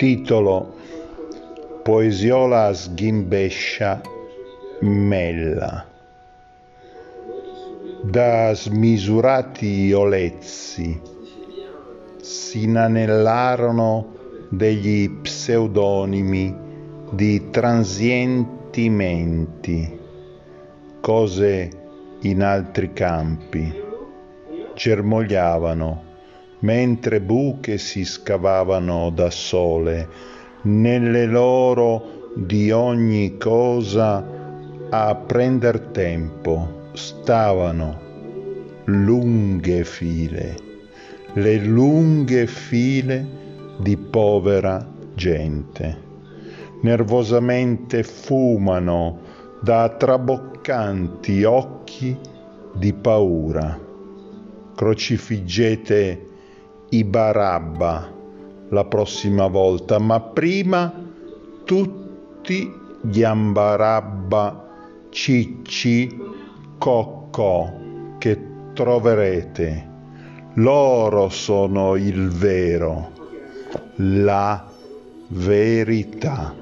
Titolo Poesiola sghimbescia mella. Da smisurati olezzi s'inanellarono degli pseudonimi di transienti menti, cose in altri campi, germogliavano mentre buche si scavavano da sole nelle loro di ogni cosa a prender tempo stavano lunghe file, le lunghe file di povera gente. Nervosamente fumano da traboccanti occhi di paura. Crocifiggete i Barabba la prossima volta, ma prima tutti gli Ambarabba Cicci Coccò che troverete. Loro sono il vero, la verità.